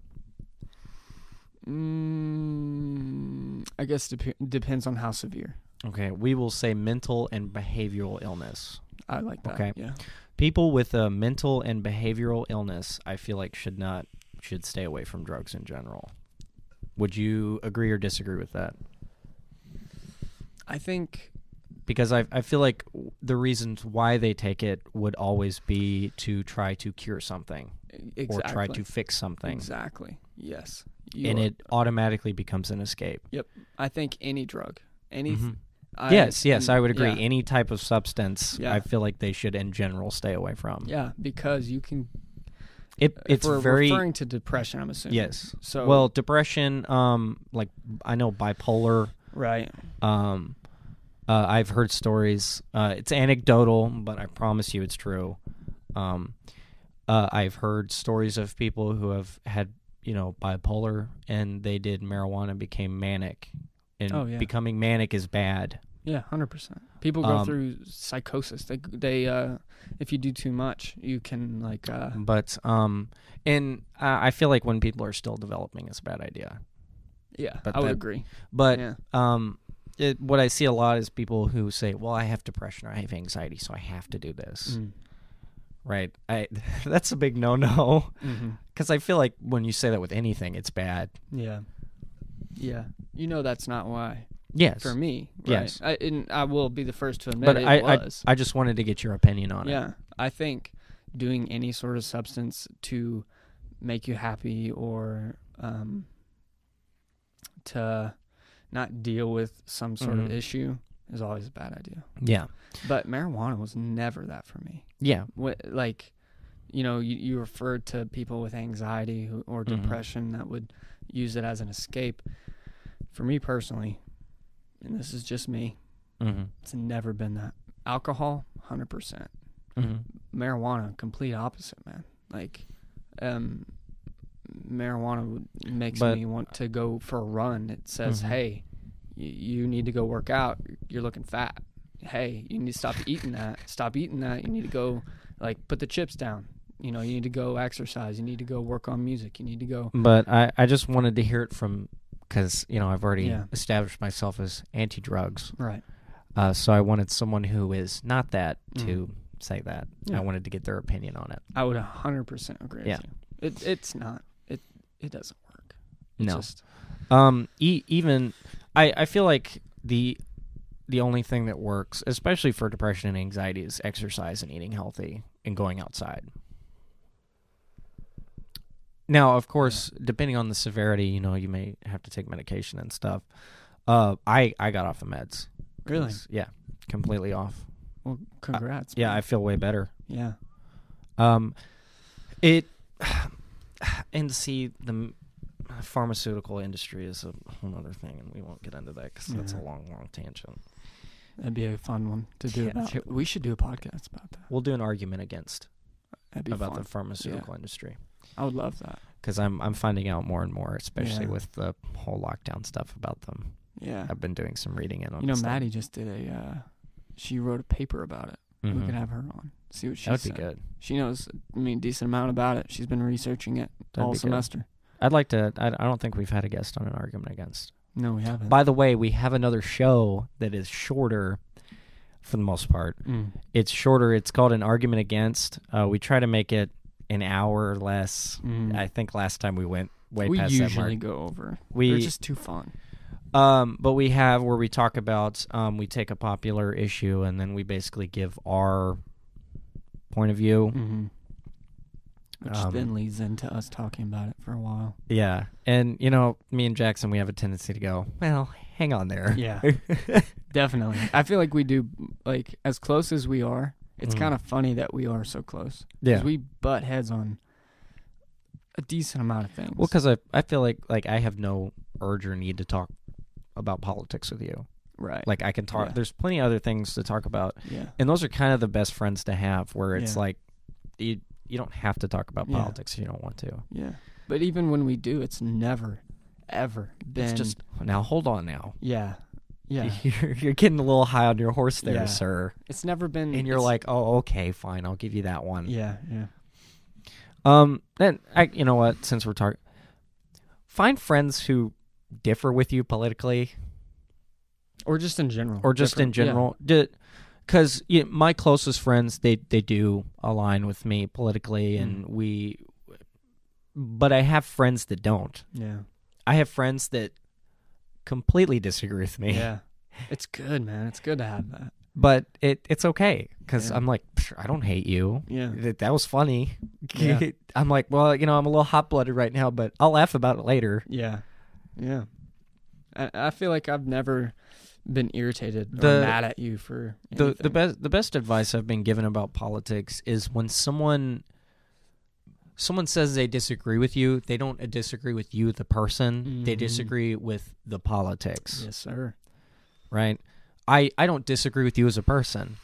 mm, I guess dep- depends on how severe. Okay, we will say mental and behavioral illness. I like that. Okay. Yeah. People with a mental and behavioral illness, I feel like should not should stay away from drugs in general. Would you agree or disagree with that? I think Because I I feel like the reasons why they take it would always be to try to cure something exactly. or try to fix something, Exactly. Yes. You and are- it automatically becomes an escape. Yep. I think any drug, any. Mhm. I- yes, yes, and- I would agree. Yeah, Any type of substance, Yeah. I feel like they should, in general, stay away from. yeah, because you can. It it's very referring to depression. I'm assuming. yes. So well, depression, um, like I know bipolar. right. Um, uh, I've heard stories. Uh, it's anecdotal, but I promise you, it's true. Um, uh, I've heard stories of people who have had, you know, bipolar, and they did marijuana, and became manic, and Oh, yeah. becoming manic is bad. Yeah, hundred percent. People go Um, through psychosis. They they uh, if you do too much, you can like uh, But um, and uh, I feel like when people are still developing, it's a bad idea. yeah. But I would that- agree. But yeah. um, it, what I see a lot is people who say, "Well, I have depression or I have anxiety, so I have to do this." Mm. Right? I that's a big no-no hmm because I feel like when you say that with anything, it's bad. Yeah. Yeah. You know that's not why Yes. for me. Right? Yes. I, and I will be the first to admit but it I, I was. I just wanted to get your opinion on it. yeah, I think doing any sort of substance to make you happy or um, to not deal with some sort Mhm. of issue is always a bad idea. Yeah. But marijuana was never that for me. Yeah. What like, you know, you, you referred to people with anxiety or Mhm. depression that would use it as an escape. For me personally, and this is just me, Mm-hmm. it's never been that. Alcohol, hundred percent. Mm-hmm. Marijuana, complete opposite, man. Like, um, marijuana makes But- me want to go for a run. It says, Mhm. "Hey, y- you need to go work out. You're looking fat. Hey, you need to stop eating that. Stop eating that. You need to go, like, put the chips down. You know, you need to go exercise. You need to go work on music. You need to go. But I, I just wanted to hear it from because you know I've already Yeah. established myself as anti-drugs, Right. uh, so I wanted someone who is not that to say that. Mm. Yeah. I wanted to get their opinion on it. I would hundred percent agree Yeah. with you. It it's not. It it doesn't work. It No. Just, Um, e- even I, I feel like the the only thing that works, especially for depression and anxiety, is exercise and eating healthy and going outside. Now, of course, depending on the severity, you know, you may have to take medication and stuff. Uh, I I got off the meds. really. Yeah, completely off. Well, congrats. Yeah. I feel way better. yeah. Um, it and see the pharmaceutical industry is a whole other thing, and we won't get into that because that's a long, long tangent. That'd be a fun one to do Yeah, about. We should do a podcast about that. We'll do an argument against about fun. the pharmaceutical industry I would love that. because I'm I'm finding out more and more, especially Yeah. with the whole lockdown stuff about them. Yeah. I've been doing some reading in on. You know, stuff. Maddie just did a. Uh, she wrote a paper about it. We Mhm. could have her on. See what she says. That would said. be good. She knows. I mean, decent amount about it. She's been researching it That'd all be good. semester. I'd like to. I, I don't think we've had a guest on an argument against. No, we haven't. By the way, we have another show that is shorter, for the most part. Mm. It's shorter. It's called an argument against. Uh, we try to make it an hour or less. Mm. I think last time we went way we past that usually go over. We They're just too fun. um, but we have where we talk about um, we take a popular issue and then we basically give our point of view. Mm-hmm. Which Um, then leads into us talking about it for a while. Yeah, and you know, me and Jackson, we have a tendency to go, well, hang on there. Yeah. Definitely. I feel like we do like as close as we are. It's Mhm. kind of funny that we are so close. yeah. we butt heads on a decent amount of things. Well, because I I feel like like I have no urge or need to talk about politics with you. right. Like I can talk. Yeah. There's plenty of other things to talk about, yeah. and those are kind of the best friends to have. Where it's Yeah. like you you don't have to talk about Yeah. politics if you don't want to. Yeah. But even when we do, it's never, ever been. It's just now hold on now. Yeah. Yeah. You're, you're getting a little high on your horse there, Yeah. sir. It's never been. And you're it's- like, oh, okay, fine, I'll give you that one. Yeah. Yeah. Um, then I, you know what? Since we're talking, find friends who differ with you politically, Or just in general. or just in Different- general. Because you know, my closest friends, they they do align with me politically, and Mm. we. But I have friends that don't. Yeah. I have friends that completely disagree with me. Yeah. It's good, man. It's good to have that. But it it's okay because Yeah. I'm like, I don't hate you. Yeah. That, that was funny. Yeah. I'm like, well, you know, I'm a little hot blooded right now, but I'll laugh about it later. Yeah. Yeah. I, I feel like I've never been irritated or The- mad at you for the the best the best advice I've been given about politics is when someone someone says they disagree with you, they don't uh, disagree with you the person, they Mhm. disagree with the politics, Yes, sir. right? I I don't disagree with you as a person.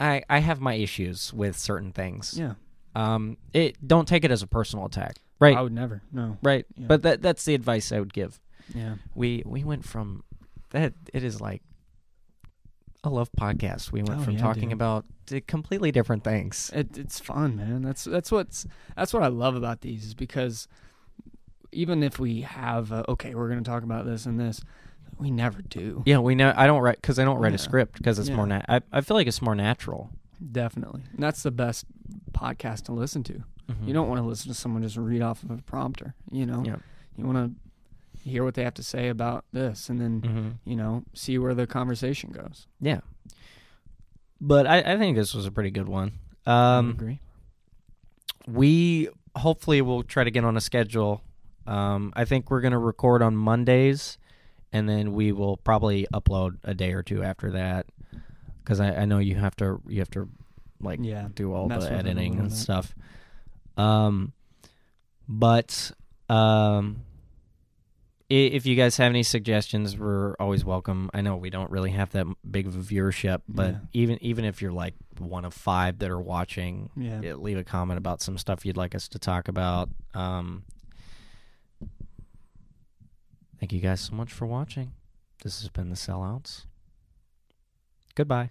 I I have my issues with certain things. Yeah. Um it don't take it as a personal attack. Right. I would never. No. right. Yeah. But that that's the advice I would give. Yeah. We we went from that it is like a love podcast. We went Oh, from yeah, talking dude. about completely different things. It, it's fun, man. That's that's what's that's what I love about these is because even if we have okay, we're going to talk about this and this, we never do. Yeah, we know. I don't write because I don't write a script because it's more. Na- I I feel like it's more natural. Definitely. And that's the best podcast to listen to. Mhm. You don't want to listen to someone just read off of a prompter, you know. Yeah. You want to hear what they have to say about this, and then Mm-hmm. you know see where the conversation goes. Yeah. But I, I think this was a pretty good one. I Um, agree. we hopefully will try to get on a schedule. Um, I think we're gonna record on Mondays, and then we will probably upload a day or two after that. Because I, I know you have to you have to like Yeah, do all the with it a editing and stuff. Um, but um, if you guys have any suggestions, we're always welcome. I know we don't really have that big of a viewership, but Yeah. even even if you're like one of five that are watching, Yeah. yeah, leave a comment about some stuff you'd like us to talk about. Um, thank you guys so much for watching. This has been the Sellouts. Goodbye.